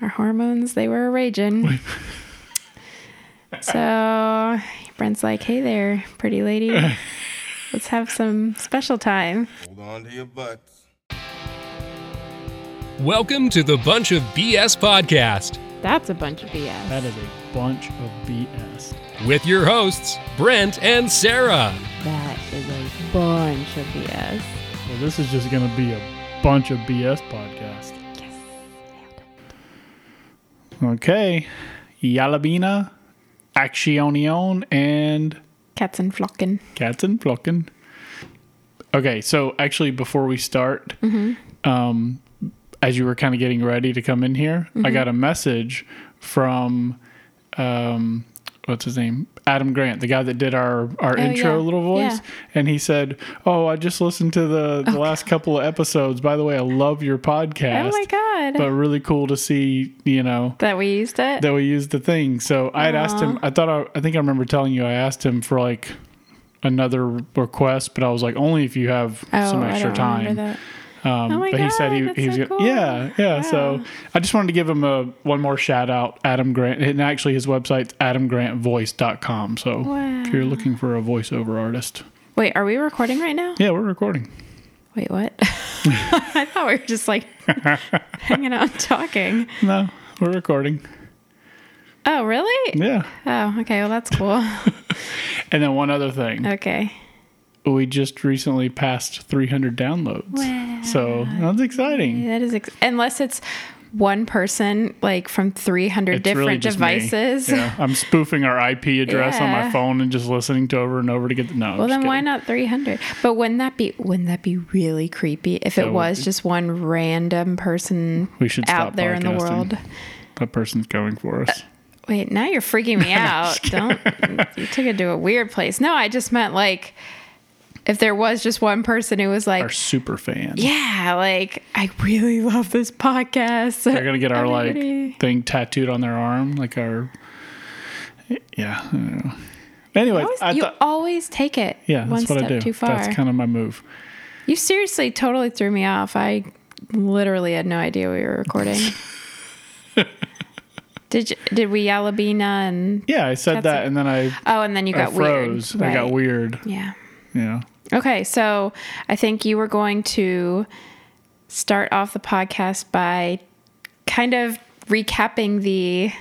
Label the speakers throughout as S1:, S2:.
S1: our hormones they were raging. so Brent's like, "Hey there, pretty lady, let's have some special time."
S2: Hold on to your butts.
S3: Welcome to the Bunch of BS podcast
S1: That's a bunch of BS.
S4: That is a bunch of BS.
S3: with your hosts, Brent and Sarah.
S1: That is a bunch of BS.
S4: Well, this is just going to be a bunch of BS podcast. Okay. Yalabina, Actionion, and
S1: Cats and Flocken.
S4: Katzen Flocken. Okay, so actually, before we start, um, as you were kind of getting ready to come in here, I got a message from um, what's his name, Adam Grant, the guy that did our our
S1: Oh,
S4: intro
S1: yeah.
S4: little voice,
S1: Yeah.
S4: and he said, "Oh, I just listened to the the last couple of episodes. By the way, I love your podcast.
S1: Oh my god.
S4: But really cool to see, you know."
S1: that we used it.
S4: That we used the thing. So I had asked him. I thought I, I think I remember telling you I asked him for like another request, but I was like only if you have
S1: oh,
S4: some
S1: I
S4: extra time. Um,
S1: Oh
S4: but he said he, he was
S1: so
S4: gonna, yeah,
S1: cool.
S4: yeah. So I just wanted to give him a one more shout out, Adam Grant. And actually, his website's adamgrantvoice.com. So if you're looking for a voiceover artist,
S1: Wait, are we recording right now?
S4: yeah, we're recording.
S1: Wait, what? I thought we were just like hanging out and talking.
S4: No, we're recording.
S1: Oh, really?
S4: Yeah.
S1: Oh, okay. Well, that's cool.
S4: And then one other thing,
S1: Okay.
S4: We just recently passed 300 downloads.
S1: Wow.
S4: So that's exciting.
S1: That is, ex- unless it's one person, like from 300
S4: It's
S1: different
S4: really
S1: devices.
S4: Yeah, I'm spoofing our IP address on my phone and just listening to over and over to get the no.
S1: Well, then why not 300? But wouldn't that be wouldn't that be really creepy if it was just one random person
S4: We should
S1: out there in the world?
S4: That person's going for us.
S1: Uh, wait, now you're freaking me out. Don't you took it to a weird place. No, I just meant like if there was just one person who was like,
S4: our super fan.
S1: yeah, like I really love this podcast.
S4: They're gonna get our
S1: Everybody-
S4: like thing tattooed on their arm, like our. Yeah. Anyway. Anyways,
S1: Always-
S4: I
S1: you
S4: thought.
S1: always take it
S4: Yeah,
S1: one
S4: that's what
S1: step
S4: I do.
S1: too far.
S4: That's kind of my move.
S1: you seriously totally threw me off. I literally had no idea we were recording. did you, did we Yalabina and
S4: Yeah, I said that,
S1: a-
S4: and then I,
S1: oh, and then you got
S4: froze.
S1: weird.
S4: I got weird.
S1: Yeah.
S4: Yeah.
S1: Okay, so I think you were going to start off the podcast by kind of recapping the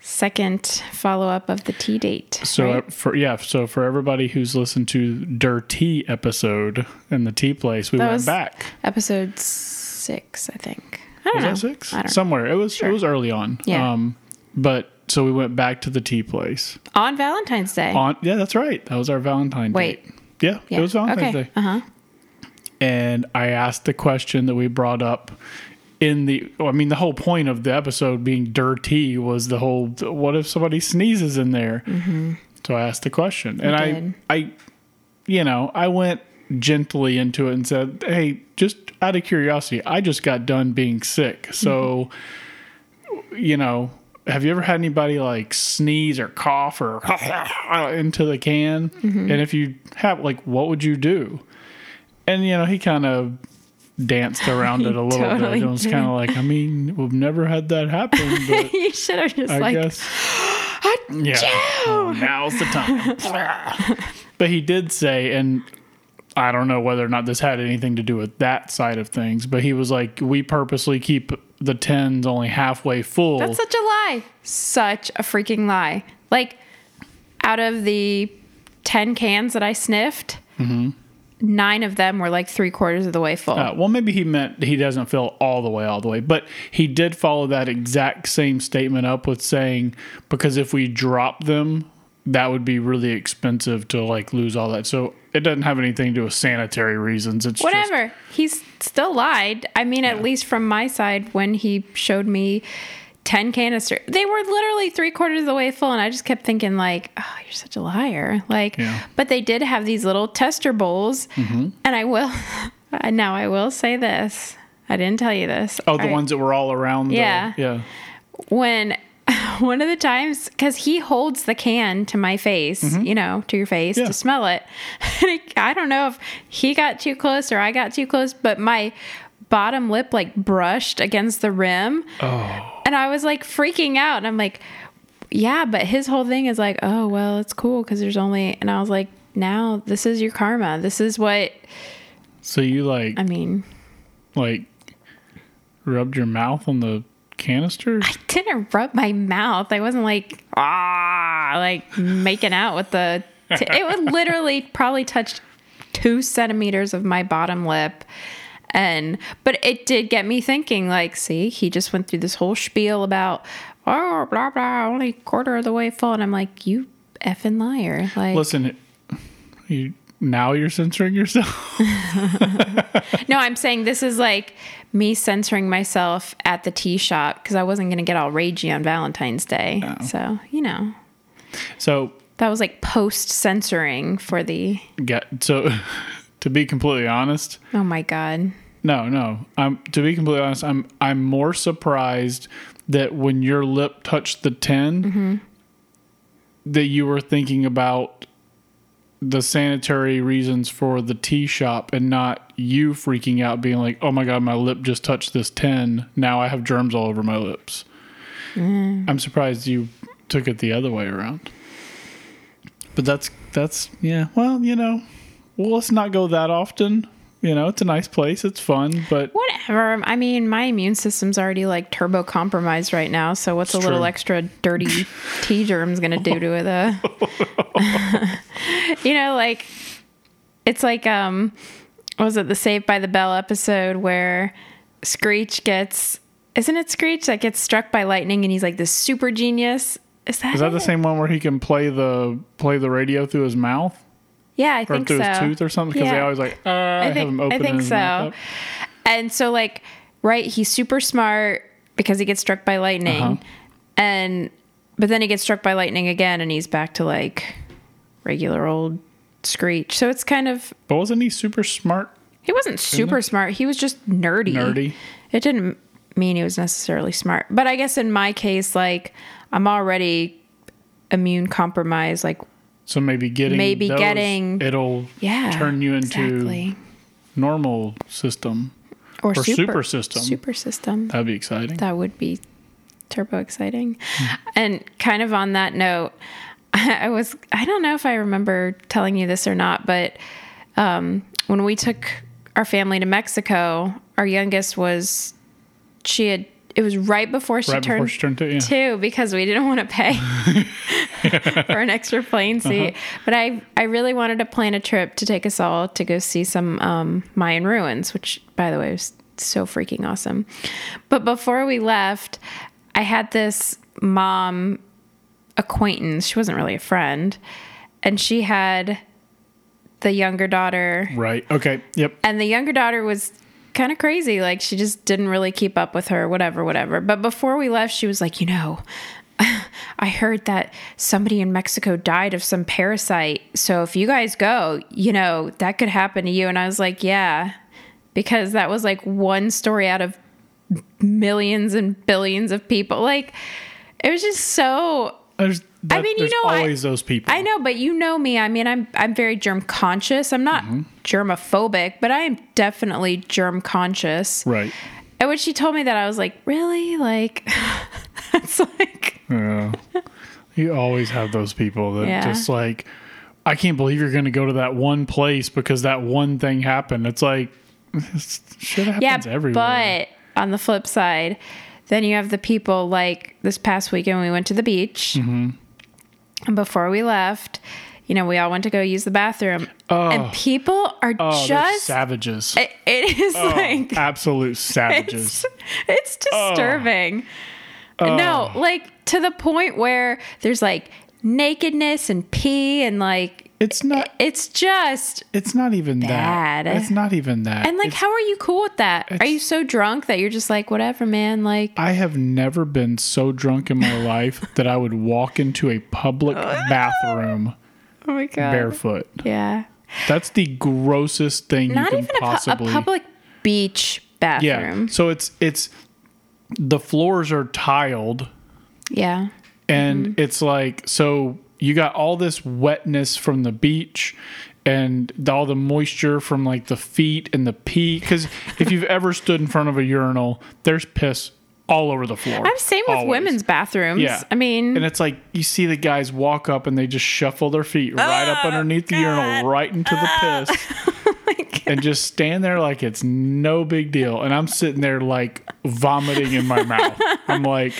S1: second follow up of the tea date.
S4: So uh,
S1: right?
S4: for yeah, so for everybody who's listened to Dirty episode in the tea place, we
S1: That
S4: went back.
S1: episode six, I think. I don't
S4: Was
S1: know.
S4: that six?
S1: I don't know.
S4: Somewhere. It was
S1: Sure.
S4: it was early on.
S1: Yeah.
S4: Um but so we went back to the tea place.
S1: On Valentine's Day.
S4: On yeah, that's right. That was our Valentine
S1: Wait.
S4: date. Yeah,
S1: yeah.
S4: it was Valentine's
S1: okay.
S4: Day.
S1: Uh huh.
S4: And I asked the question that we brought up in the I mean the whole point of the episode being dirty was the whole what if somebody sneezes in there? Mm-hmm. So I asked the question. and
S1: did.
S4: I I you know, I went gently into it and said, "Hey, just out of curiosity, I just got done being sick. So, you know, have you ever had anybody like sneeze or cough or into the can? Mm-hmm. And if you have, like, what would you do?" And you know, he kind of danced around it a little
S1: totally
S4: bit. It was kind of like, I mean, we've never had that happen, but
S1: you should have just
S4: I
S1: like.
S4: guess. Yeah. Oh, now's the time. but he did say, and I don't know whether or not this had anything to do with that side of things, but he was like, we purposely keep the tins only halfway full.
S1: That's such a lie. Such a freaking lie. Like, out of the 10 cans that I sniffed,
S4: Mm-hmm.
S1: nine of them were like three quarters of the way full.
S4: Uh, well, maybe he meant he doesn't fill all the way, all the way, but he did follow that exact same statement up with saying because if we drop them, that would be really expensive to like lose all that. So it doesn't have anything to do with sanitary reasons. It's just-
S1: Whatever. He's still lied. I mean, at least from my side, when he showed me 10 canister, they were literally three quarters of the way full. And I just kept thinking, like, oh, you're such a liar. Like,
S4: Yeah.
S1: but they did have these little tester bowls.
S4: Mm-hmm.
S1: And I will, now I will say this. I didn't tell you this.
S4: oh, the
S1: I-
S4: ones that were all around. the-
S1: Yeah.
S4: yeah.
S1: when one of the times because he holds the can to my face you know to your face
S4: Mm-hmm. Yeah.
S1: to smell it I- i don't know if he got too close or i got too close but my bottom lip like brushed against the rim.
S4: Oh.
S1: And I was like freaking out. And I'm like, yeah, but his whole thing is like, oh, well, it's cool because there's only. And I was like, now this is your karma. This is what,
S4: So you like
S1: I mean,
S4: like rubbed your mouth on the canister?
S1: I didn't rub my mouth. I wasn't like, ah, like making out with the. T- it would literally probably touched two centimeters of my bottom lip. And, but it did get me thinking, like, see, he just went through this whole spiel about, oh, blah, blah, only quarter of the way full. And I'm like, you effing liar. Like,
S4: Listen, you now you're censoring yourself.
S1: no, I'm saying this is like me censoring myself at the tea shop because I wasn't going to get all ragey on Valentine's Day. Oh. So, you know.
S4: So
S1: That was like post censoring for the.
S4: get so to be completely honest,
S1: Oh my god.
S4: no, no. I'm to be completely honest, I'm I'm more surprised that when your lip touched the 10 mm-hmm. that you were thinking about the sanitary reasons for the tea shop and not you freaking out being like, "Oh my god, my lip just touched this 10. Now I have germs all over my lips." Mm. I'm surprised you took it the other way around. But that's that's yeah. Well, you know, well, let's not go that often. You know, it's a nice place. It's fun, but
S1: Whatever. I mean, my immune system's already like turbo compromised right now. So what's a little
S4: true.
S1: extra dirty tea germs gonna do to it? Uh, you know, like it's like um, was it the Saved by the Bell episode where Screech gets isn't it Screech that gets struck by lightning and he's like this super genius? Is that
S4: is that the same one where he can play the play the radio through his mouth
S1: Yeah, I think so.
S4: his tooth or something? Because they always like uh,
S1: I
S4: have
S1: think I think so. And so like right, he's super smart because he gets struck by lightning.
S4: Uh-huh.
S1: And but then he gets struck by lightning again and he's back to like regular old Screech. So it's kind of
S4: But wasn't he super smart?
S1: he wasn't super smart. He was just nerdy.
S4: Nerdy.
S1: It didn't mean he was necessarily smart. But I guess in my case like I'm already immune compromised like
S4: So maybe getting
S1: Maybe
S4: those,
S1: getting-
S4: it'll
S1: yeah.
S4: turn you into
S1: exactly.
S4: normal system
S1: or,
S4: or super system.
S1: Super system.
S4: That'd be exciting.
S1: that would be turbo exciting. And kind of on that note, I was I don't know if I remember telling you this or not, but um, when we took our family to Mexico, our youngest was she had it was right before she
S4: right
S1: turned
S4: before she turned two, yeah.
S1: two because we didn't want to pay for an extra plane
S4: Uh-huh.
S1: seat. But I I really wanted to plan a trip to take us all to go see some um, Mayan ruins, which by the way was so freaking awesome. But before we left, I had this mom acquaintance. She wasn't really a friend, and she had the younger daughter
S4: Right. Okay. Yep.
S1: and the younger daughter was kind of crazy like she just didn't really keep up with her whatever whatever but before we left she was like you know i heard that somebody in mexico died of some parasite so if you guys go you know that could happen to you and i was like yeah because that was like one story out of millions and billions of people like it was just so
S4: There's, that,
S1: mean, you know, I-
S4: always those people.
S1: I know, but you know me. I mean, I'm I'm very germ conscious. I'm not
S4: Mm-hmm.
S1: germophobic, but I am definitely germ conscious.
S4: Right.
S1: And when she told me that, I was like, really? Like, that's like,
S4: Yeah. you always have those people that
S1: Yeah.
S4: just like, I can't believe you're going to go to that one place because that one thing happened. It's like, it's, shit
S1: yeah.
S4: happens everywhere.
S1: But on the flip side, then you have the people like this past weekend we went to the beach,
S4: Mm-hmm.
S1: and before we left, you know, we all went to go use the bathroom, and people are
S4: oh,
S1: just.
S4: savages.
S1: it- it is
S4: Oh,
S1: like
S4: absolute savages.
S1: it's, it's disturbing.
S4: Oh.
S1: No, like to the point where there's like nakedness and pee and like
S4: It's not.
S1: it's just
S4: It's not even
S1: Bad.
S4: that. It's not even that.
S1: and like
S4: It's-
S1: how are you cool with that? Are you so drunk that you're just like whatever, man? Like
S4: I have never been so drunk in my life that I would walk into a public bathroom
S1: oh my god,
S4: barefoot.
S1: yeah.
S4: That's the grossest thing
S1: Not
S4: you
S1: even
S4: can
S1: a, pu- a public beach bathroom
S4: yeah.
S1: bathroom.
S4: So it's it's the floors are tiled
S1: Yeah.
S4: and
S1: Mm-hmm.
S4: it's like so you got all this wetness from the beach and all the moisture from like the feet and the pee. Because if you've ever stood in front of a urinal, there's piss all over the floor.
S1: I'm same with
S4: Always.
S1: women's bathrooms.
S4: Yeah.
S1: I mean,
S4: And it's like you see the guys walk up and they just shuffle their feet right up
S1: Oh,
S4: underneath the urinal, right into the piss, and just stand there like it's no big deal. And I'm sitting there like vomiting in my mouth. I'm like,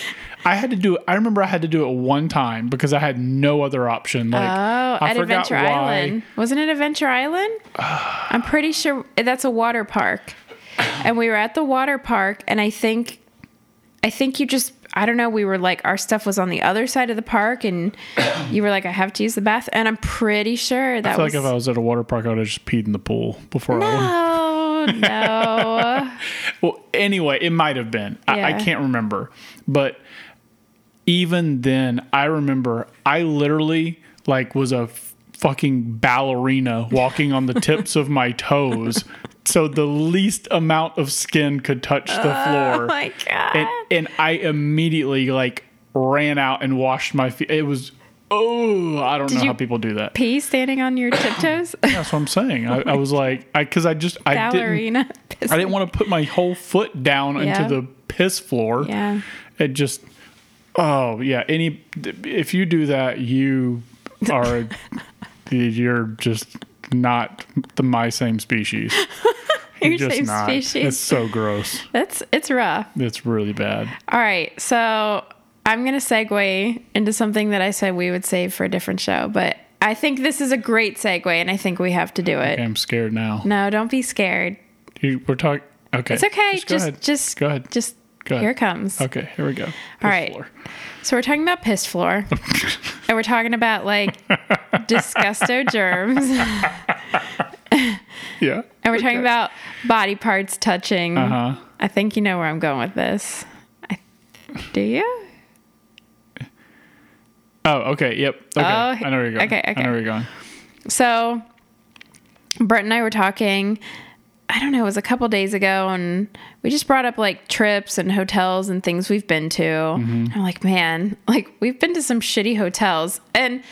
S4: I had to do it. I remember I had to do it one time because I had no other option. Like,
S1: oh,
S4: I
S1: at Adventure
S4: why.
S1: Island. Wasn't it Adventure Island? I'm pretty sure that's a water park. And we were at the water park, and I think, I think you just, I don't know, we were like, our stuff was on the other side of the park, and you were like, I have to use the bath. And I'm pretty sure that
S4: I feel
S1: was.
S4: like if I was at a water park, I would have just peed in the pool before I went.
S1: no, no.
S4: Well, anyway, it might have been. I, I can't remember. But even then, I remember I literally like was a fucking ballerina walking on the tips of my toes. So the least amount of skin could touch the oh floor.
S1: oh my God.
S4: and, and I immediately like ran out and washed my feet. It was oh, I don't know how people do that.
S1: Pee standing on your tiptoes?
S4: That's what I'm saying. I, I was like, I because I just I didn't
S1: Ballerina.
S4: I didn't want to put my whole foot down
S1: Yeah.
S4: into the piss floor.
S1: Yeah.
S4: It just, oh yeah. Any, if you do that, you are, you're just not the my same species.
S1: Your
S4: just
S1: same
S4: not.
S1: species.
S4: It's so gross.
S1: That's it's rough.
S4: It's really bad.
S1: All right, so I'm gonna segue into something that I said we would save for a different show, but I think this is a great segue, and I think we have to do it.
S4: I'm scared now.
S1: No, don't be scared.
S4: You, we're talking. Okay.
S1: It's okay.
S4: Just go
S1: Just
S4: ahead.
S1: just
S4: go ahead.
S1: Just
S4: Go ahead.
S1: here it comes.
S4: Okay. Here we go. Piss
S1: right.
S4: floor.
S1: So we're talking about piss floor, and we're talking about like disgusto germs,
S4: Yeah.
S1: and we're talking about body parts touching.
S4: Uh huh.
S1: I think you know where I'm going with this. I, do you?
S4: Oh. Okay. Yep. Okay.
S1: Oh,
S4: I know where you're going.
S1: okay,
S4: I know where you're going.
S1: So Brent and I were talking, I don't know, it was a couple days ago, and we just brought up like trips and hotels and things we've been to. I'm like, man, like we've been to some shitty hotels. And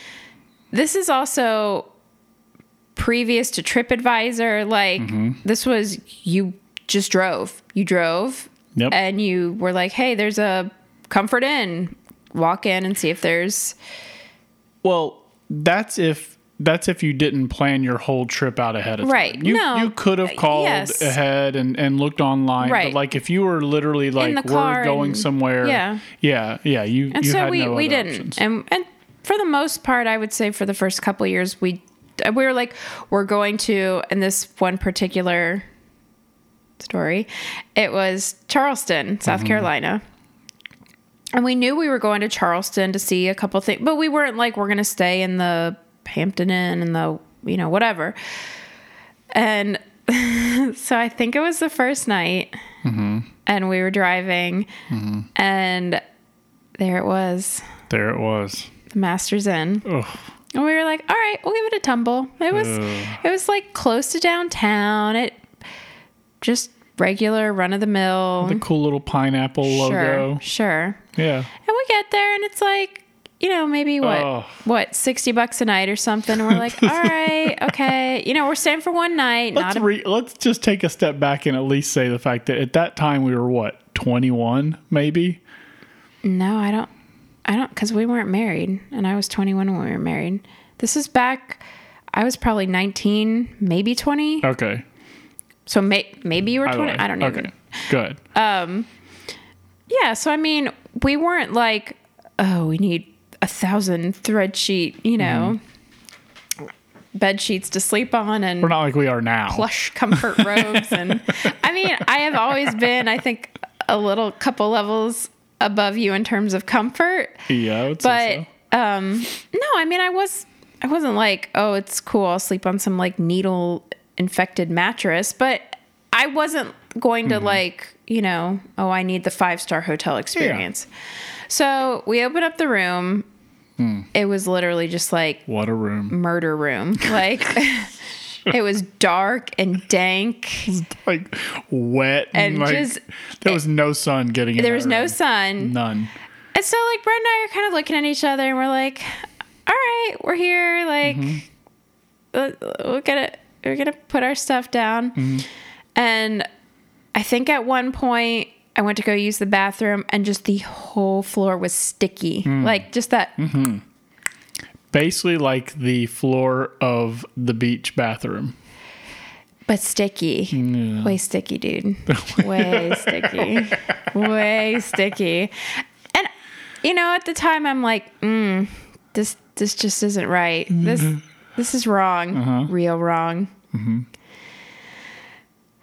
S1: this is also previous to TripAdvisor. Like, mm-hmm. this was you just drove. You drove
S4: Yep.
S1: and you were like, hey, there's a comfort inn. Walk in and see if there's
S4: Well, that's if that's if you didn't plan your whole trip out ahead of
S1: Right.
S4: time. You,
S1: No.
S4: you could have uh, called
S1: Yes.
S4: ahead and, and looked online.
S1: Right.
S4: But like if you were literally like we're going
S1: and-
S4: somewhere.
S1: yeah.
S4: Yeah. Yeah. You
S1: And
S4: you
S1: so
S4: had
S1: we
S4: no
S1: we didn't.
S4: options.
S1: And and for the most part, I would say for the first couple years, we we were like we're going to. in this one particular story, it was Charleston, South
S4: Mm-hmm.
S1: Carolina. And we knew we were going to Charleston to see a couple things, but we weren't like we're going to stay in the Hampton Inn and the you know whatever. And so I think it was the first night,
S4: Mm-hmm.
S1: and we were driving, and there it was,
S4: there it was.
S1: The Masters Inn.
S4: Ugh.
S1: And we were like, all right, we'll give it a tumble. It was
S4: Ugh.
S1: it was like close to downtown. It just regular run of the mill.
S4: The cool little pineapple logo.
S1: Sure, sure.
S4: Yeah.
S1: And we get there and it's like, you know, maybe what
S4: Oh.
S1: what, sixty bucks a night or something. And we're like, all right, okay. You know, we're staying for one night.
S4: Let's
S1: not a,
S4: re- let's just take a step back and at least say the fact that at that time we were what, twenty one, maybe?
S1: No, I don't I don't cuz we weren't married and I was 21 when we were married. This is back I was probably 19, maybe 20.
S4: Okay.
S1: So may, maybe you were 20.
S4: way.
S1: I don't
S4: know.
S1: Okay.
S4: Good.
S1: Um, yeah, so I mean, we weren't like, oh, we need a thousand thread sheet, you know, mm-hmm. bed sheets to sleep on and
S4: we're not like we are now.
S1: plush comfort robes. And I mean, I have always been, I think, a little couple levels above you in terms of comfort.
S4: yeah, I would
S1: But
S4: say so.
S1: um, no, I mean, I was, I wasn't like, oh, it's cool. I'll sleep on some like needle infected mattress, but I wasn't going
S4: Mm-hmm.
S1: to like, you know, oh, I need the five star hotel experience. So we opened up the room.
S4: Hmm.
S1: It was literally just like
S4: What a room.
S1: murder room. Like it was dark and dank.
S4: like wet and,
S1: And
S4: like,
S1: just-
S4: there was no sun getting in
S1: There was no sun.
S4: none
S1: And so like Brent and I are kind of looking at each other and we're like, all right, we're here. Like,
S4: Mm-hmm.
S1: we're gonna we're gonna put our stuff down. Mm-hmm. And I think at one point I went to go use the bathroom, and just the whole floor was sticky, mm. like just that. Mm-hmm.
S4: Basically, like the floor of the beach bathroom.
S1: But sticky. Way sticky, dude. Way sticky. Way sticky. And you know, at the time I'm like, mm, this this just isn't right. Mm-hmm. This this is wrong. Uh-huh. Real wrong. Mm-hmm.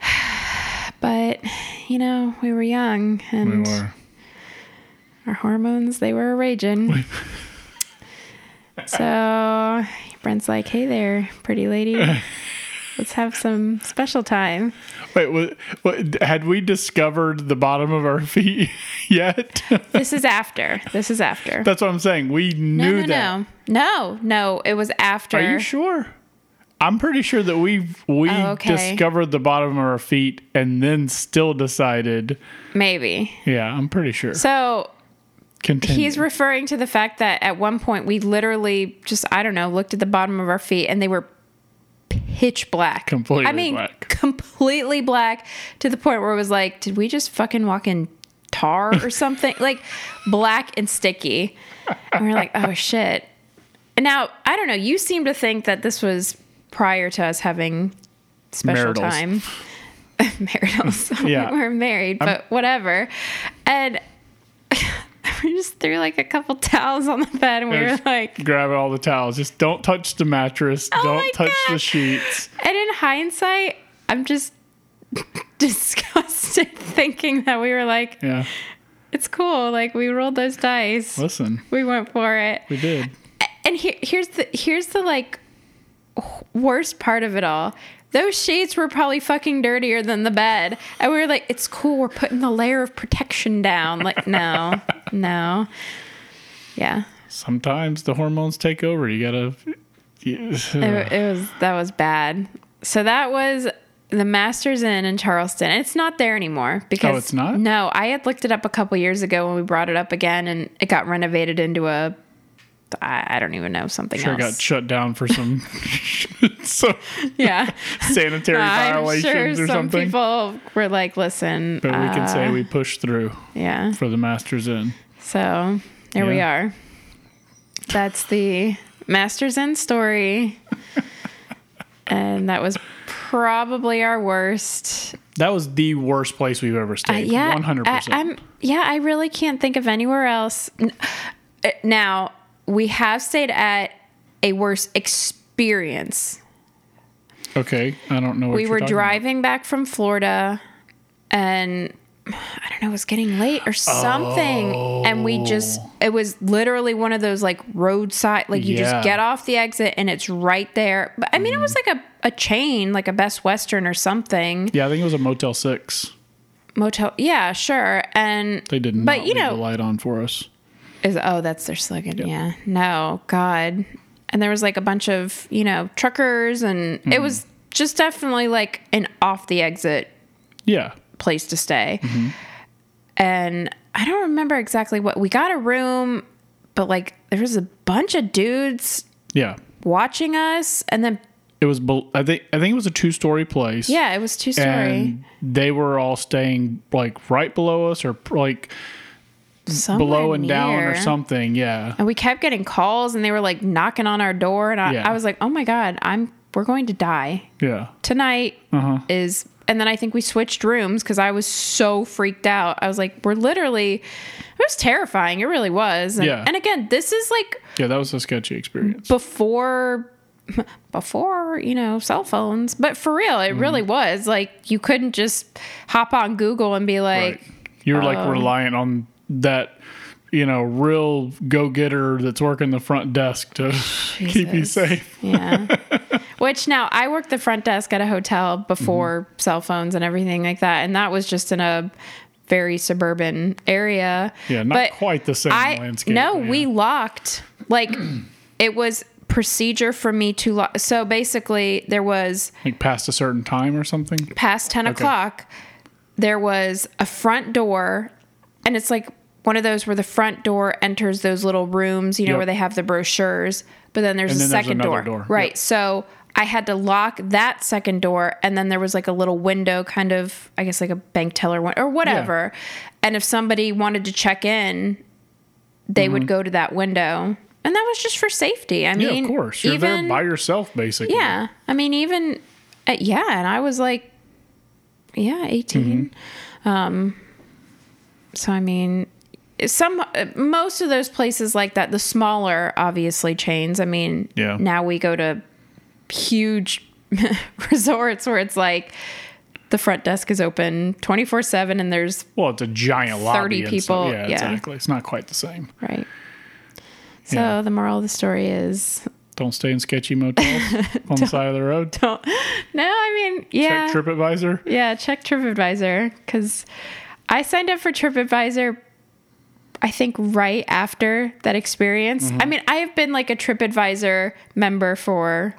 S1: But you know, we were young
S4: We
S1: and
S4: were.
S1: our hormones they were raging. so Brent's like, "Hey there, pretty lady. Let's have some special time."
S4: Wait, what, what, had we discovered the bottom of our feet yet?
S1: This is after. This is after.
S4: That's what I'm saying. We
S1: No,
S4: knew
S1: no,
S4: that.
S1: no, no, no. It was after.
S4: Are you sure? I'm pretty sure that we we
S1: Oh, okay.
S4: discovered the bottom of our feet and then still decided.
S1: Maybe.
S4: Yeah, I'm pretty sure.
S1: So
S4: Continue.
S1: he's referring to the fact that at one point we literally just I don't know looked at the bottom of our feet and they were pitch black.
S4: Completely
S1: I mean,
S4: black.
S1: completely black to the point where it was like, did we just fucking walk in tar or something? like black and sticky. And we're like, oh shit. And now I don't know. You seem to think that this was prior to us having special
S4: Maritals.
S1: time. Maritals.
S4: Yeah.
S1: we're married, but whatever. And we just threw like a couple towels on the bed, and we were like,
S4: grab all the towels. Just don't touch the mattress.
S1: Oh
S4: don't touch the sheets.
S1: and in hindsight, I'm just disgusted thinking that we were like,
S4: Yeah.
S1: it's cool. Like we rolled those dice.
S4: Listen,
S1: We went for it.
S4: we did.
S1: And here, here's the here's the like worst part of it all. Those sheets were probably fucking dirtier than the bed. And we were like, it's cool. We're putting the layer of protection down. Like, no, no. Yeah.
S4: Sometimes the hormones take over. You gotta.
S1: It, it was, that was bad. So that was the Masters Inn in Charleston. It's not there anymore because
S4: Oh, it's not?
S1: No, I had looked it up a couple years ago when we brought it up again, and it got renovated into a. I I don't even know something
S4: Sure, got shut down for some some
S1: yeah,
S4: sanitary
S1: I'm
S4: violations
S1: sure
S4: or
S1: some
S4: something.
S1: people were like, "Listen,"
S4: but we can say
S1: uh,
S4: we pushed through
S1: yeah.
S4: for the Masters Inn.
S1: So there we are. That's the Masters Inn story, and that was probably our worst
S4: That was the worst place we've ever
S1: Uh,
S4: stayed.
S1: yeah,
S4: one hundred
S1: I,
S4: percent.
S1: I'm yeah. I really can't think of anywhere else. Uh, Now we have stayed at a worse experience.
S4: Okay, I don't know. What
S1: we
S4: you're
S1: were
S4: talking about.
S1: driving back from Florida, and I don't know, it was getting late or something, and we just it was literally one of those like roadside, like you
S4: Yeah.
S1: just get off the exit and it's right there. But I mean, it was like a a chain, like a Best Western or something.
S4: Yeah, I think it was a Motel Six.
S1: Motel, yeah, sure, and
S4: They did not
S1: But, you know-
S4: the light on for us.
S1: Is oh, that's their slogan. Yeah. No, God. And there was like a bunch of you know truckers, and
S4: Mm-hmm.
S1: it was just definitely like an off the exit
S4: Yeah,
S1: place to stay.
S4: Mm-hmm.
S1: And I don't remember exactly what we got a room, but like there was a bunch of dudes
S4: yeah.
S1: watching us, and then
S4: It was. I think. I think it was a two-story place.
S1: yeah, it was two story.
S4: and they were all staying like right below us or like
S1: Somewhere
S4: below and down or something. Yeah,
S1: And we kept getting calls, and they were like knocking on our door, and I,
S4: Yeah.
S1: I was like, "Oh my god, I'm we're going to die."
S4: yeah.
S1: tonight
S4: Uh-huh.
S1: is and then I think we switched rooms because I was so freaked out. I was like, we're literally it was terrifying. It really was. And,
S4: Yeah.
S1: and again, this is like
S4: Yeah, that was a sketchy experience.
S1: before before, you know, cell phones. But for real, it
S4: Mm-hmm.
S1: really was. Like you couldn't just hop on Google and be like,
S4: Right. You're like
S1: um,
S4: reliant on that, you know, real go getter that's working the front desk to keep you safe.
S1: Yeah. Which now I worked the front desk at a hotel before
S4: Mm-hmm.
S1: cell phones and everything like that, and that was just in a very suburban area.
S4: Yeah, not
S1: But
S4: quite the same
S1: I
S4: landscape.
S1: no,
S4: yeah.
S1: we locked. Like it was procedure for me to lock. So basically, there was
S4: like past a certain time or something.
S1: past 10 o'clock, there was a front door, and it's like one of those where the front door enters those little rooms, you know,
S4: Yep.
S1: where they have the brochures, but then there's
S4: And
S1: a
S4: then
S1: second
S4: another
S1: door.
S4: door.
S1: Right.
S4: Yep.
S1: So I had to lock that second door, and then there was like a little window, kind of, I guess, like a bank teller one or whatever. And if somebody wanted to check in, they would go to that window, and that was just for safety. I
S4: Mm-hmm. Yeah,
S1: mean,
S4: of course. You're
S1: even,
S4: there by yourself, basically.
S1: yeah, I mean, even uh, yeah, and I was like, yeah, 18 Um,
S4: Mm-hmm.
S1: so I mean, some uh, most of those places like that, the smaller, obviously chains. I mean,
S4: Yeah.
S1: now we go to huge resorts where it's like the front desk is open twenty four seven, and there's
S4: Well, it's a giant lobby.
S1: 30
S4: and stuff.
S1: people,
S4: Yeah,
S1: yeah.
S4: exactly. It's not quite the same.
S1: right. So
S4: Yeah.
S1: the moral of the story is
S4: Don't stay in sketchy motels on the side of the road.
S1: don't. No, I mean, yeah.
S4: Check TripAdvisor.
S1: Yeah, check TripAdvisor because I signed up for TripAdvisor. I think right after that experience. Mm-hmm. I mean, I have been like a TripAdvisor member for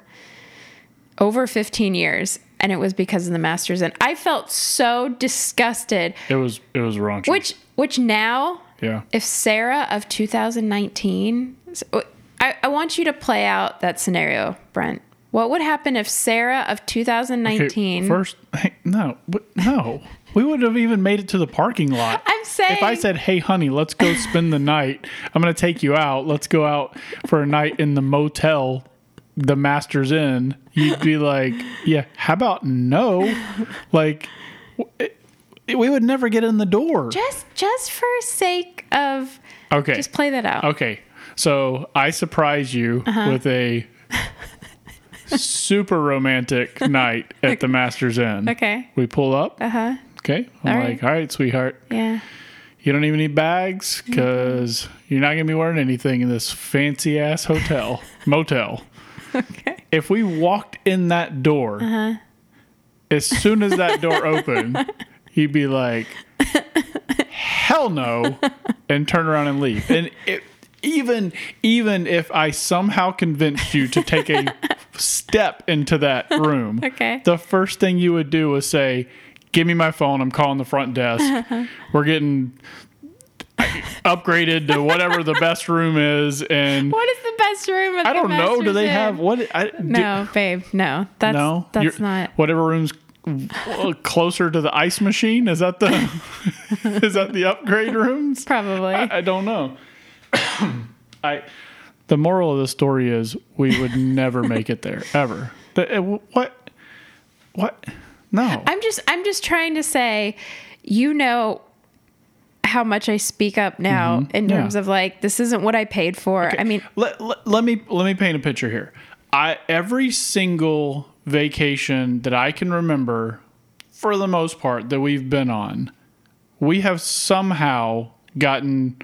S1: over 15 years, and it was because of the Masters. And I felt so disgusted.
S4: It was it was raunchy.
S1: Which, which now,
S4: yeah.
S1: if Sarah of 2019, I, I want you to play out that scenario, Brent. What would happen if Sarah of
S4: Okay,
S1: 2019?
S4: first, hey, no, but no, we wouldn't have even made it to the parking lot.
S1: I'm saying
S4: if I said, "Hey, honey, let's go spend the night. I'm going to take you out. Let's go out for a night in the motel, the Masters Inn," you'd be like, "Yeah, how about no?" Like, w- it- we would never get in the door.
S1: just just for sake of
S4: Okay,
S1: just play that out.
S4: Okay. So I surprise you
S1: Uh-huh.
S4: with a super romantic night at the Masters Inn.
S1: Okay.
S4: We pull up.
S1: Uh huh.
S4: Okay. I'm
S1: All
S4: like,
S1: right.
S4: all right, sweetheart.
S1: Yeah.
S4: You don't even need bags because you're not going to be wearing anything in this fancy ass hotel, motel.
S1: Okay.
S4: If we walked in that door,
S1: Uh-huh.
S4: as soon as that door opened, he'd be like, hell no, and turn around and leave. And it, even even if I somehow convinced you to take a step into that room,
S1: Okay.
S4: the first thing you would do is say, "Give me my phone. I'm calling the front desk. We're getting." upgraded to whatever the best room is and
S1: What is the best room?
S4: I don't know. Do they
S1: Inn?
S4: have what? I, do-
S1: No, babe. No, that's
S4: no,
S1: that's
S4: You're-
S1: not.
S4: whatever rooms closer to the ice machine. Is that the is that the upgrade rooms?
S1: Probably.
S4: I, I don't know. I the moral of the story is we would never make it there ever. The, uh, what? What? No.
S1: I'm just I'm just trying to say, you know how much I speak up now in
S4: Mm-hmm. Yeah.
S1: terms of like this isn't what I paid for. I mean,
S4: let, let, let me let me paint a picture here. I every single vacation that I can remember, for the most part, that we've been on, we have somehow gotten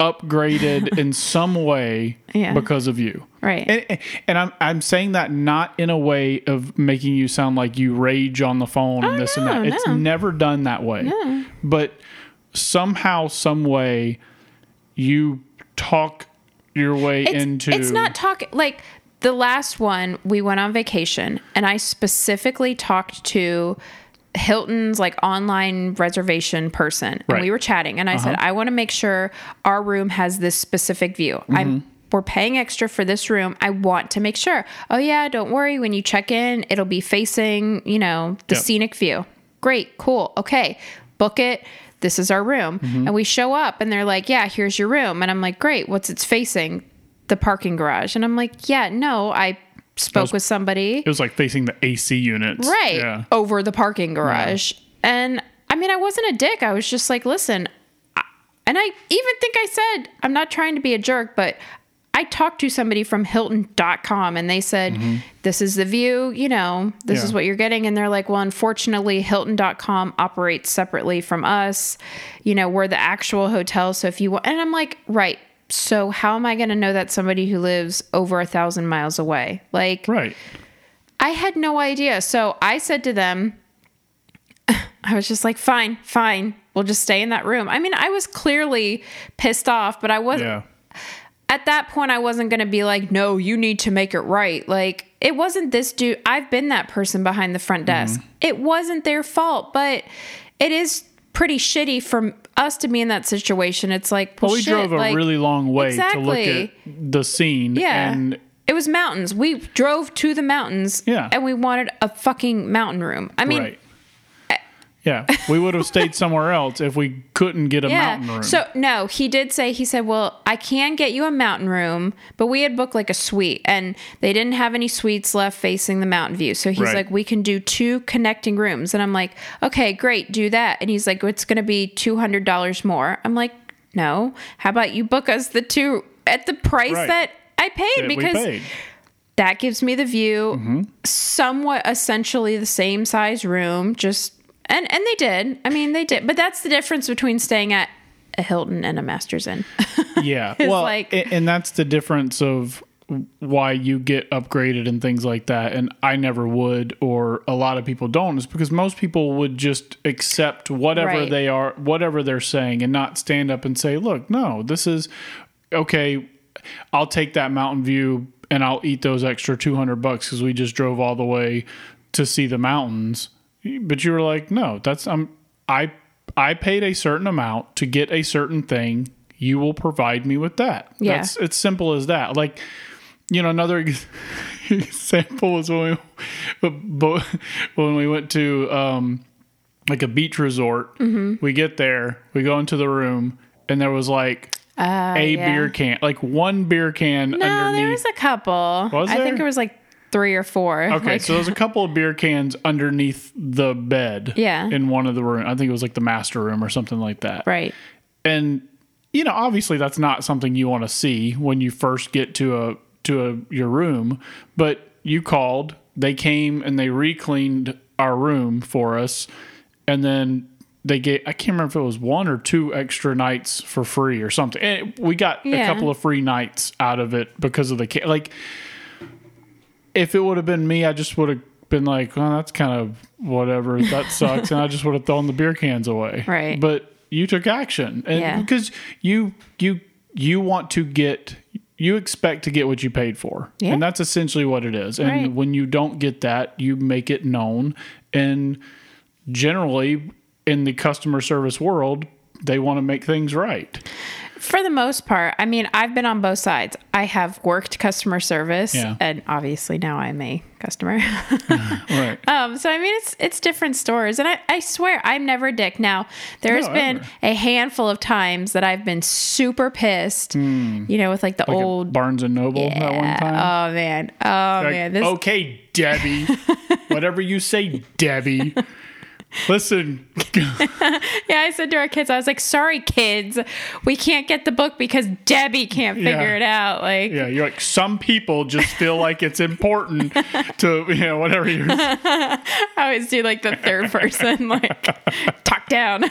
S4: upgraded in some way
S1: Yeah.
S4: because of you.
S1: Right.
S4: And, and I'm I'm saying that not in a way of making you sound like you rage on the phone and this and
S1: Oh, no,
S4: that. It's
S1: no.
S4: never done that way. But somehow, some way, you talk your way
S1: it's,
S4: into.
S1: it's not talking like the last one we went on vacation and I specifically talked to Hilton's like online reservation person and
S4: Right. Uh-huh.
S1: we were chatting and I said I want to make sure our room has this specific view.
S4: Mm-hmm.
S1: I'm we're paying extra for this room. I want to make sure. Oh yeah, don't worry when you check in, it'll be facing, you know, the
S4: Yep.
S1: scenic view. Great, cool. Okay. Book it. This is our room.
S4: Mm-hmm.
S1: And we show up and they're like, "Yeah, here's your room." And I'm like, "Great. What's it's facing?" The parking garage. And I'm like, "Yeah, no, I spoke
S4: was-
S1: with somebody."
S4: It was like facing the AC units.
S1: right
S4: Yeah.
S1: over the parking garage. And I mean, I wasn't a dick. I was just like, listen, I, and I even think I said, I'm not trying to be a jerk, but I talked to somebody from Hilton.com and they said, this is the view, you know, this
S4: Mm-hmm. Yeah.
S1: is what you're getting. And they're like, well, unfortunately, Hilton.com operates separately from us. You know, we're the actual hotel. So if you want, and I'm like, right. So how am I going to know that somebody who lives over a thousand miles away? Like,
S4: Right.
S1: I had no idea. So I said to them, I was just like, fine, fine. We'll just stay in that room. I mean, I was clearly pissed off, but I wasn't,
S4: Yeah.
S1: At that point, I wasn't going to be like, no, you need to make it right. Like, it wasn't this dude. I've been that person behind the front desk. Mm-hmm. It wasn't their fault, but it is pretty shitty for us to be in that situation. It's like, well,
S4: Well, we
S1: shit,
S4: drove a
S1: like-
S4: really long way to look at the scene.
S1: Yeah.
S4: And
S1: It was mountains. We drove to the mountains.
S4: Yeah.
S1: And we wanted a fucking mountain room. I mean,
S4: right. Yeah, we would have stayed somewhere else if we couldn't get a mountain room.
S1: So no, he did say he said, "Well, I can get you a mountain room, but we had booked like a suite, and they didn't have any suites left facing the mountain view. So he's
S4: Right.
S1: like, we can do two connecting rooms, and I'm like, okay, great, do that. And he's like, it's going to be two hundred dollars more. I'm like, no, how about you book us the two at the price
S4: Right.
S1: that I paid
S4: that
S1: because
S4: paid.
S1: that gives me the view
S4: Mm-hmm.
S1: somewhat essentially the same size room just and and they did i mean they did but that's the difference between staying at a hilton and a masters inn
S4: Yeah, well,
S1: like-
S4: and that's the difference of why you get upgraded and things like that, and I never would, or a lot of people don't, is because most people would just accept whatever
S1: Right.
S4: they are, whatever they're saying, and not stand up and say, "Look, no, this is okay. I'll take that mountain view." And I'll eat those extra two hundred bucks because we just drove all the way to see the mountains. But you were like, no, that's um, I I paid a certain amount to get a certain thing. You will provide me with that.
S1: Yeah.
S4: That's it's simple as that. Like, you know, another example was when we when we went to um like a beach resort.
S1: Mm-hmm.
S4: We get there, we go into the room, and there was like a
S1: Uh, yeah.
S4: beer can, like one beer can
S1: no
S4: underneath.
S1: there was a couple
S4: Was there?
S1: i think it was like three or four
S4: Okay,
S1: Like,
S4: so there's a couple of beer cans underneath the bed.
S1: Yeah.
S4: In one of the room, I think it was like the master room or something like that.
S1: right
S4: And you know, obviously that's not something you want to see when you first get to a to a your room, but you called, they came and they re-cleaned our room for us and then they gave I can't remember if it was one or two extra nights for free or something. And we got a couple of free nights out of it because of the like if it would have been me, I just would have been like, well, that's kind of whatever. That sucks. and I just would have thrown the beer cans away.
S1: Right.
S4: But you took action. And
S1: Yeah.
S4: because you you you want to get you expect to get what you paid for.
S1: Yeah.
S4: And that's essentially what it is. And
S1: Right.
S4: when you don't get that, you make it known. And generally in the customer service world, they want to make things right.
S1: For the most part, I mean, I've been on both sides. I have worked customer service,
S4: Yeah.
S1: and obviously now I'm a customer.
S4: Right.
S1: um, so I mean, it's it's different stores, and I, I swear I'm never a dick. Now there's
S4: No,
S1: been
S4: ever.
S1: a handful of times that I've been super pissed. You know, with like the.
S4: Like
S1: old.
S4: Barnes and Noble that one time.
S1: Oh man! Oh
S4: Like,
S1: man! This
S4: okay, Debbie. Whatever you say, Debbie. Listen,
S1: yeah. I said to our kids, I was like, "Sorry, kids, we can't get the book because Debbie can't figure
S4: Yeah.
S1: it out." Like,
S4: yeah, you're like some people just feel like it's important to you know whatever you're.
S1: I always do like the third person, like talk down.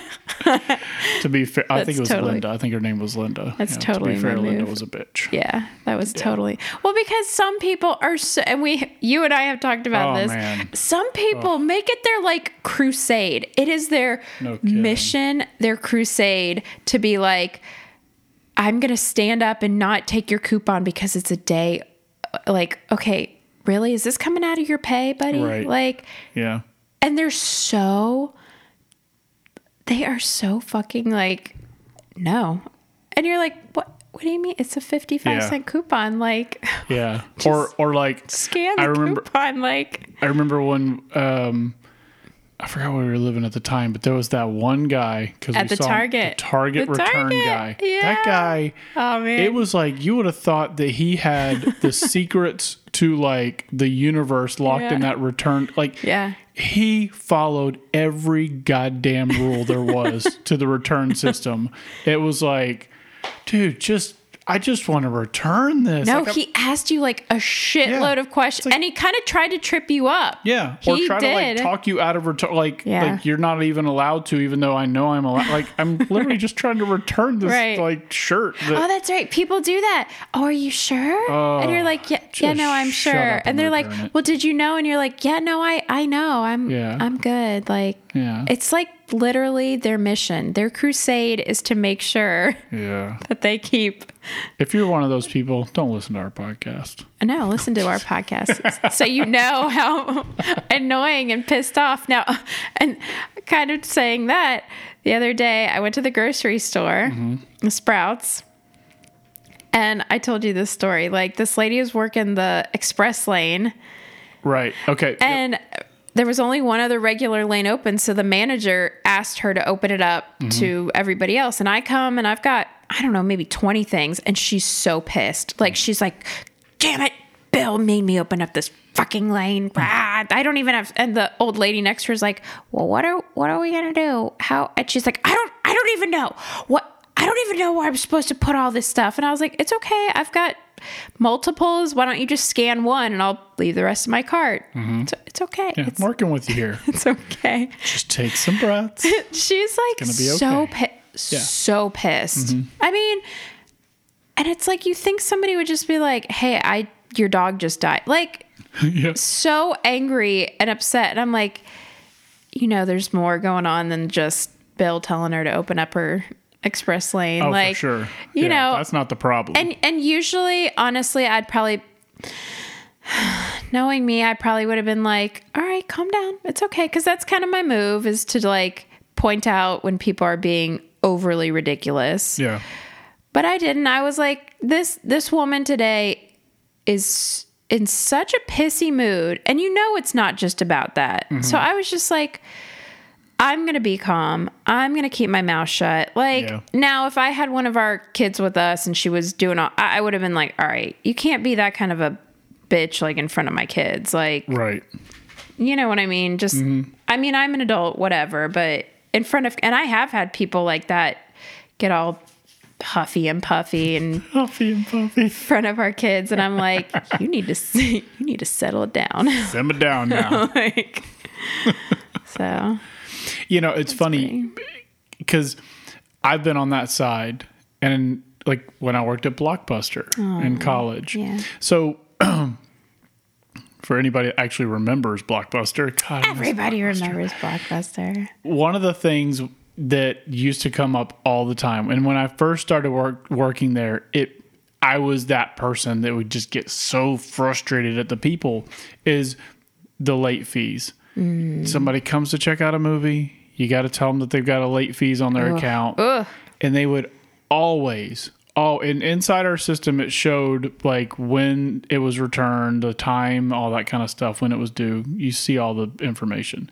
S4: To be fair, I think it was
S1: totally-
S4: Linda. I think her name was Linda.
S1: That's
S4: Yeah,
S1: totally
S4: To be fair, Linda was a bitch.
S1: Yeah, that was totally well because some people are so, and we, you and I have talked about
S4: Oh,
S1: this.
S4: man.
S1: Some people make it their like crusade. It is their
S4: No
S1: mission, their crusade to be like, I'm gonna stand up and not take your coupon because it's a day. Like, okay, really? Is this coming out of your pay, buddy?
S4: Right.
S1: Like,
S4: Yeah.
S1: and they're so they are so fucking like no and you're like what what do you mean it's a 55
S4: Yeah.
S1: cent coupon like
S4: Yeah. or or like
S1: scan the
S4: I remember
S1: coupon like
S4: I remember when um I forgot where we were living at the time, but there was that one guy because
S1: At the Target.
S4: the Target
S1: The
S4: return
S1: Target,
S4: guy.
S1: yeah.
S4: That guy.
S1: oh man
S4: It was like you would have thought that he had the secrets to like the universe locked in that return. Like
S1: yeah
S4: he followed every goddamn rule there was to the return system. It was like, dude, just I just want to return this.
S1: no
S4: Like,
S1: he asked you like a shitload
S4: Yeah.
S1: of questions and he kind of tried to trip you up
S4: Yeah, or
S1: he
S4: try
S1: did
S4: to like talk you out of return. Like,
S1: Yeah.
S4: like you're not even allowed to, even though I know I'm allowed. Like, I'm literally just trying to return this
S1: Right.
S4: like shirt. That,
S1: Oh, that's right. People do that. Oh, are you sure? and you're oh, like, yeah, yeah, no, I'm sure. And
S4: and
S1: they're like, well, did you know? And you're like, yeah, no, I, I know. I'm,
S4: Yeah.
S1: I'm good. Like,
S4: Yeah.
S1: it's like literally their mission. Their crusade is to make sure
S4: yeah.
S1: that they keep.
S4: If you're one of those people, don't listen to our podcast.
S1: No, listen to our podcast so you know how annoying and pissed off. Now, and kind of saying that the other day, I went to the grocery store, mm-hmm. Sprouts, And I told you this story. Like this lady was working the express lane
S4: Right. Okay. Yep.
S1: There was only one other regular lane open. So the manager asked her to open it up to everybody else. And I come and I've got, I don't know, maybe 20 things. And she's so pissed. Like, she's like, damn it, Bill made me open up this fucking lane. Ah, I don't even have. And the old lady next to her is like, well, what are, what are we going to do? How? And she's like, I don't, I don't even know what. I don't even know where I'm supposed to put all this stuff. And I was like, it's okay. I've got multiples. Why don't you just scan one and I'll leave the rest of my cart? Mm-hmm. It's, it's okay.
S4: Yeah,
S1: It's,
S4: I'm working with you here.
S1: it's okay.
S4: Just take some breaths.
S1: She's like so pi-
S4: Yeah.
S1: so pissed. Mm-hmm. I mean, and it's like you think somebody would just be like, "Hey, I your dog just died." Like
S4: yeah.
S1: so angry and upset. And I'm like, you know, there's more going on than just Bill telling her to open up her express lane.
S4: Oh,
S1: like
S4: for sure.
S1: You
S4: Yeah,
S1: know,
S4: that's not the problem.
S1: and and usually, honestly, I'd probably knowing me, I probably would have been like, "All right, calm down. It's okay." Because that's kind of my move is to like point out when people are being overly ridiculous.
S4: yeah.
S1: But I didn't. I was like, "This this woman today is in such a pissy mood, and you know it's not just about that." Mm-hmm. So I was just like. I'm going to be calm. I'm going to keep my mouth shut. Like,
S4: Yeah.
S1: now, if I had one of our kids with us and she was doing all, I, I would have been like, all right, you can't be that kind of a bitch, like in front of my kids. Like,
S4: Right.
S1: you know what I mean? Just, mm-hmm. I mean, I'm an adult, whatever, but in front of, and I have had people like that get all puffy and puffy and
S4: Puffy and puffy.
S1: In front of our kids. And I'm like, you need to, s- you need to settle it down.
S4: Simmer down now.
S1: like, so,
S4: you know, it's funny because I've been on that side and like when I worked at Blockbuster in oh, college.
S1: yeah.
S4: So for anybody that actually remembers Blockbuster, God,
S1: everybody
S4: Blockbuster.
S1: remembers Blockbuster.
S4: one of the things that used to come up all the time and when i first started work, working there it i was that person that would just get so frustrated at the people is the late fees Mm. somebody comes to check out a movie you got to tell them that they've got a late fees on their account
S1: Ugh.
S4: and they would always oh and inside our system it showed like when it was returned the time all that kind of stuff when it was due. You see all the information.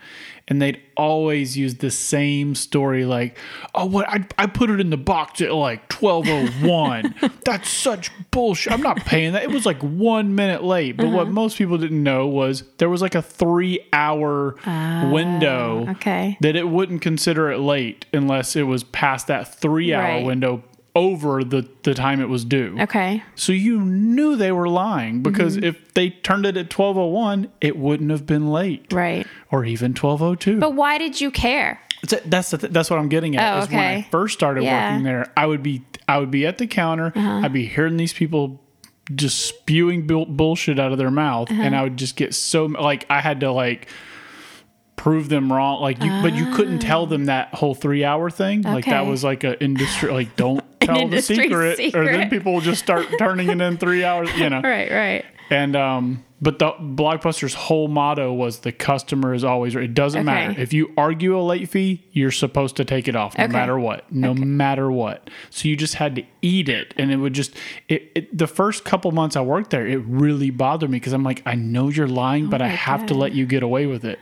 S4: And they'd always use the same story like oh what i, I put it in the box at like 1201 that's such bullshit. I'm not paying that. It was like one minute late. But what uh-huh. most people didn't know was there was like a three hour ah, window
S1: okay.
S4: that it wouldn't consider it late unless it was past that three hour
S1: Right.
S4: window over the, the time it was due.
S1: Okay.
S4: So you knew they were lying because
S1: Mm-hmm.
S4: if they turned it at 1201, it wouldn't have been late.
S1: Right.
S4: Or even 1202.
S1: But why did you care?
S4: That's th- that's what I'm getting at.
S1: Oh,
S4: is when I first started
S1: Yeah. Uh-huh.
S4: working there, I would be I would be at the counter, I'd be hearing these people just spewing bull- bullshit out of their mouth,
S1: Uh-huh.
S4: and I would just get so like I had to like prove them wrong, like you, but you couldn't tell them that whole three hour thing. Like that was like a industry like don't tell the
S1: industry
S4: secret, or then people will just start turning it in three hours. You know,
S1: Right, right.
S4: and um, but the Blockbuster's whole motto was the customer is always right. It doesn't
S1: Okay.
S4: matter if you argue a late fee, you're supposed to take it off, no
S1: Okay.
S4: matter what, no matter what. So you just had to eat it, and it would just it, it. The first couple months I worked there, it really bothered me because I'm like, I know you're lying, but I have to let you get away with it.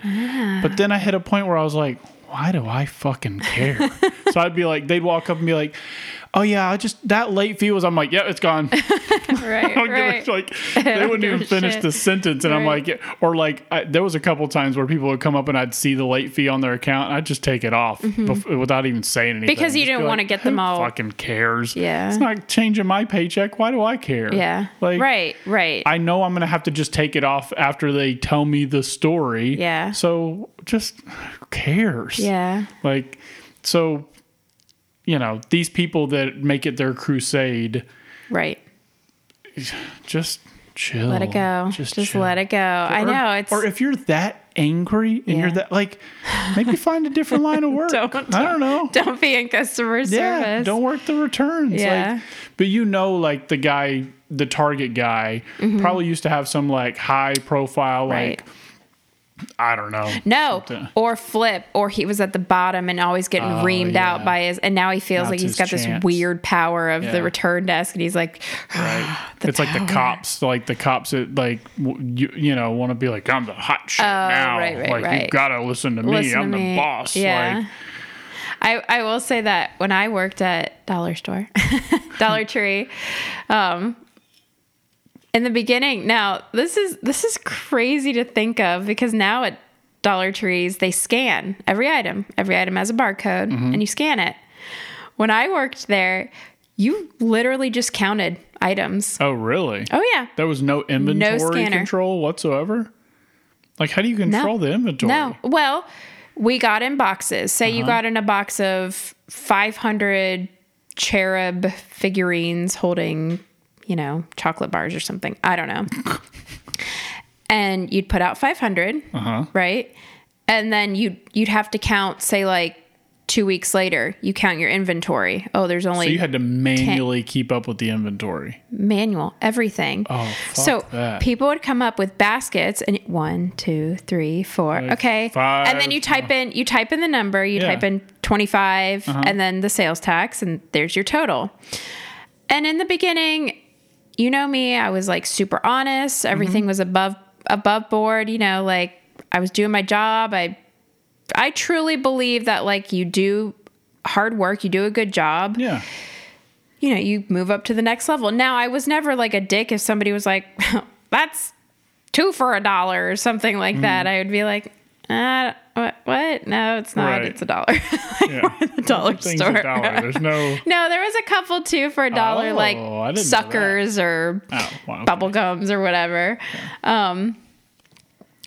S4: But then I hit a point where I was like, why do I fucking care? so I'd be like, they'd walk up and be like. Oh yeah, I just that late fee was. I'm like, yeah, it's gone.
S1: Right, right.
S4: like they wouldn't even finish
S1: shit.
S4: the sentence, and I'm
S1: Right.
S4: like, or like I, there was a couple times where people would come up and I'd see the late fee on their account, and I'd just take it off bef- without even saying anything
S1: Mm-hmm. Because you
S4: Just
S1: didn't
S4: like,
S1: wanna get them
S4: "Who
S1: all-
S4: Fucking cares?
S1: Yeah.
S4: it's not changing my paycheck. Why do I care?
S1: Yeah.
S4: like
S1: right, right.
S4: I know I'm gonna have to just take it off after they tell me the story.
S1: Yeah.
S4: So just who cares?
S1: yeah.
S4: Like, so, you know, these people that make it their crusade,
S1: Right.
S4: just chill.
S1: Let it go. Just,
S4: chill.
S1: let it go. I
S4: Or-
S1: know. It's
S4: Or if you're that angry and you're that like, maybe find a different line of work.
S1: Don't-
S4: I don't know.
S1: don't be in customer
S4: Yeah,
S1: service.
S4: don't work the returns.
S1: Yeah.
S4: Like, but you know, like the guy, the Target guy, probably used to have some like high profile, like
S1: Mm-hmm. Right.
S4: I don't know.
S1: No, or flip, or he was at the bottom and always getting
S4: Oh,
S1: reamed out by his, and now he feels
S4: Now's
S1: like he's got this weird power of
S4: Yeah.
S1: the return desk, and he's like,
S4: Right. It's like the cops, like the cops that like w- you, you know want to be like I'm the hot shit now.
S1: Oh, right, right,
S4: like you
S1: right.
S4: gotta listen to me.
S1: listen
S4: I'm
S1: to
S4: the
S1: me.
S4: boss.
S1: Yeah.
S4: Like
S1: I, I will say that when I worked at Dollar Store, Dollar Tree, um, in the beginning, now this is this is crazy to think of because now at Dollar Trees they scan every item. Every item has a barcode,
S4: Mm-hmm.
S1: and you scan it. When I worked there, you literally just counted items.
S4: oh really?
S1: Oh yeah,
S4: There was no inventory
S1: scanner.
S4: control whatsoever. Like how do you control the inventory?
S1: No. Well, we got in boxes. Say
S4: Uh-huh.
S1: you got in a box of 500 cherub figurines holding, you know, chocolate bars or something. I don't know. and you'd put out 500,
S4: Uh-huh.
S1: right? And then you'd you'd have to count say like 2 weeks later, you count your inventory. Oh, there's only
S4: So you had to manually keep up with the inventory.
S1: manual, everything.
S4: Oh,
S1: so
S4: that.
S1: people would come up with baskets and one, two, three, four.
S4: Like
S1: okay,
S4: five,
S1: and then you type in you type in the number, you
S4: Yeah. Uh-huh.
S1: type in twenty and then the sales tax, and there's your total. And in the beginning, you know me, I was like super honest.
S4: Mm-hmm.
S1: Everything was above above board. You know, like I was doing my job. I I truly believe that like you do hard work, you do a good job
S4: Yeah.
S1: you know, you move up to the next level. Now, I was never like a dick if somebody was like, that's two for a dollar or something like that. I would be like, uh, what? What? No, it's not.
S4: Right.
S1: It's a dollar.
S4: Yeah.
S1: the dollar store.
S4: a dollar. There's no
S1: no, there was a couple too for a dollar,
S4: Oh,
S1: like
S4: I didn't know that.
S1: suckers or
S4: Oh, wow, okay.
S1: bubble gums or whatever. Um,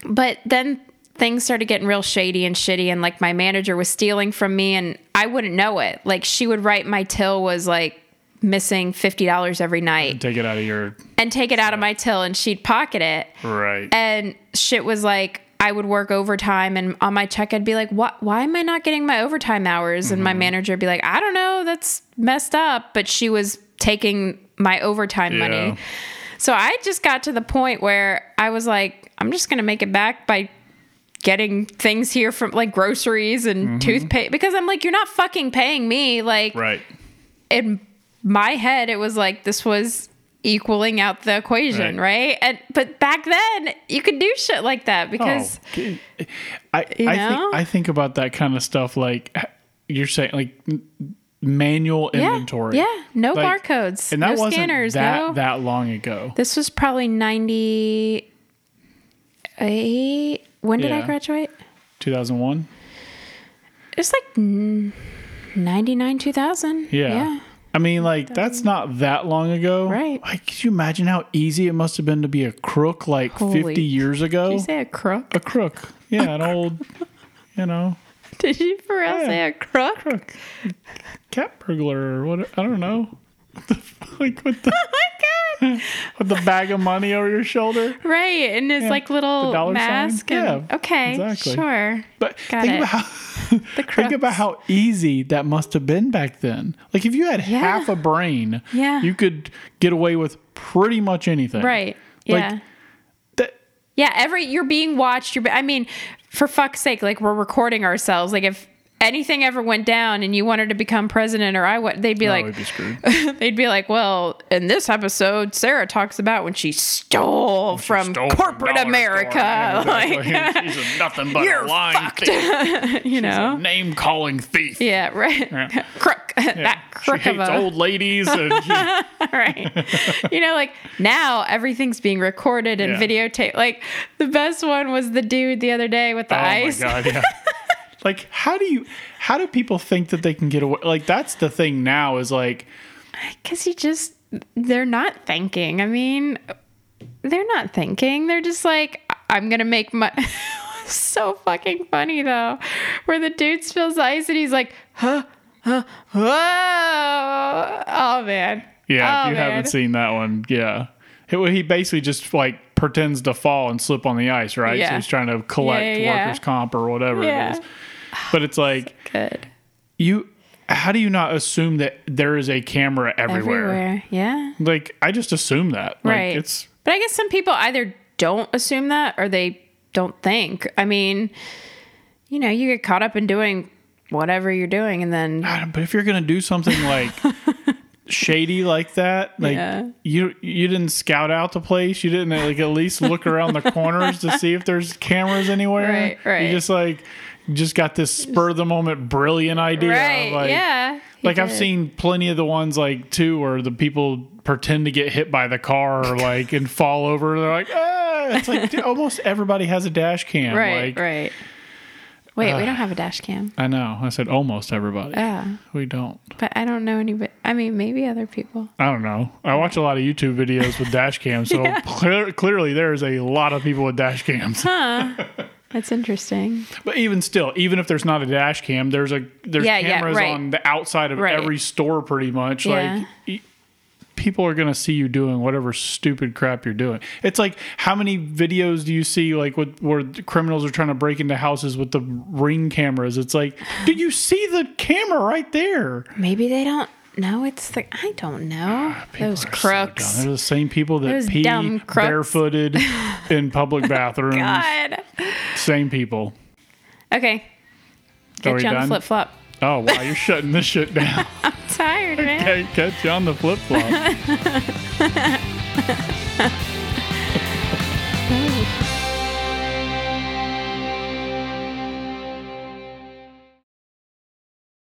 S1: but then things started getting real shady and shitty, and like my manager was stealing from me, and I wouldn't know it. Like she would write my till was like missing fifty dollars every night
S4: take it out of your
S1: and take it out of my till, and she'd pocket it,
S4: right.
S1: and shit was like. I would work overtime and on my check I'd be like, "What why am I not getting my overtime hours?" And my
S4: Mm-hmm.
S1: manager would be like, "I don't know, that's messed up." But she was taking my overtime
S4: Yeah.
S1: money. So I just got to the point where I was like, I'm just going to make it back by getting things here from like groceries and toothpaste because I'm like, you're not fucking paying me. Like
S4: Mm-hmm. Right.
S1: in my head, it was like this was equaling out the equation,
S4: Right.
S1: right? And but back then, you could do shit like that because
S4: oh, I I think? I think about that kind of stuff like you're saying like manual inventory.
S1: yeah, no
S4: Like,
S1: barcodes,
S4: And that
S1: no
S4: wasn't
S1: scanners,
S4: that
S1: no.
S4: that long ago.
S1: This was probably ninety eight. When did I graduate?
S4: 2001.
S1: It's like mm, 99, 2000.
S4: Yeah.
S1: Yeah.
S4: I mean, like that's not that long ago,
S1: Right.
S4: Like, could you imagine how easy it must have been to be a crook like
S1: Holy-
S4: 50 years ago?
S1: Did you say a crook?
S4: a crook, yeah, an old, you know,
S1: Did you for real
S4: Yeah.
S1: say a crook?
S4: crook, cat burglar or what? I don't know. What the- like with the
S1: Oh my god!
S4: with the bag of money over your shoulder.
S1: Right, and his
S4: Yeah.
S1: like little
S4: The dollar sign?
S1: mask. And,
S4: Yeah,
S1: okay,
S4: exactly.
S1: sure.
S4: But
S1: Got
S4: think
S1: it.
S4: about how think about how easy that must have been back then. Like if you had
S1: Yeah.
S4: half a brain,
S1: Yeah.
S4: you could get away with pretty much anything.
S1: Right.
S4: Like,
S1: Yeah.
S4: That,
S1: yeah. Every you're being watched. You're. I mean, for fuck's sake, like we're recording ourselves. Like if anything ever went down and you wanted to become president or I would, they'd be
S4: oh,
S1: like,
S4: be
S1: they'd be like, well, in this episode, Sarah talks about when she stole from
S4: Stole from
S1: corporate
S4: dollar
S1: America. Like.
S4: She's a nothing but
S1: you're
S4: a lying thief.
S1: you know.
S4: Name calling thief.
S1: Yeah, right. crook. that
S4: She
S1: crook of
S4: hates
S1: a
S4: old ladies and she,
S1: right. you know, like now everything's being recorded and
S4: Yeah.
S1: videotaped. Like the best one was the dude the other day with the
S4: Oh
S1: ice.
S4: my god, yeah. Like how do you how do people think that they can get away like that's the thing now is like
S1: Because you just, they're not thinking. I mean, they're not thinking. They're just like, I'm going to make my. so fucking funny though, where the dude spills ice and he's like, huh, huh, whoa. Oh man.
S4: yeah,
S1: Oh,
S4: if you
S1: man.
S4: haven't seen that one, yeah. He, he basically just like pretends to fall and slip on the ice, right? So
S1: Yeah.
S4: he's trying to collect
S1: Yeah, yeah,
S4: workers comp or whatever
S1: Yeah.
S4: it is. But it's like
S1: Good.
S4: you how do you not assume that there is a camera everywhere?
S1: Everywhere. Yeah.
S4: Like I just assume that. Like,
S1: right.
S4: It's
S1: but I guess some people either don't assume that or they don't think. I mean, you know, you get caught up in doing whatever you're doing and then
S4: but if you're gonna do something like shady like that, like
S1: Yeah.
S4: you you didn't scout out the place, you didn't like at least look around the corners to see if there's cameras anywhere.
S1: Right, right.
S4: You just like just got this spur of the moment brilliant idea.
S1: Right,
S4: like,
S1: yeah.
S4: Like I've seen plenty of the ones like too where the people pretend to get hit by the car or like and fall over. They're like, ah, it's like dude, almost everybody has a dash cam.
S1: Right,
S4: like,
S1: right. Wait, we don't have a dash cam.
S4: I know. I said almost everybody.
S1: Yeah.
S4: We don't.
S1: But I don't know anybody. I mean, maybe other people.
S4: I don't know. I watch a lot of YouTube videos with dash cams, so clear, clearly there's a lot of people with dash cams.
S1: That's interesting.
S4: But even still, even if there's not a dash cam, there's a there's
S1: Yeah, yeah,
S4: cameras
S1: right.
S4: on the outside of
S1: Right.
S4: every store pretty much.
S1: Yeah.
S4: Like e- people are going to see you doing whatever stupid crap you're doing. It's like how many videos do you see like with where criminals are trying to break into houses with the ring cameras? It's like, do you see the camera right there?
S1: Maybe they don't know it's the. I don't know. Ah, Those
S4: People are so dumb.
S1: crooks.
S4: They're the same people that
S1: Those
S4: pee
S1: dumb crooks.
S4: barefooted in public bathrooms.
S1: God.
S4: Same people.
S1: Okay.
S4: Are
S1: Get you on the
S4: done?
S1: flip flop.
S4: Oh wow, you're shutting this shit down.
S1: I'm tired, man.
S4: okay, catch you on the flip flop.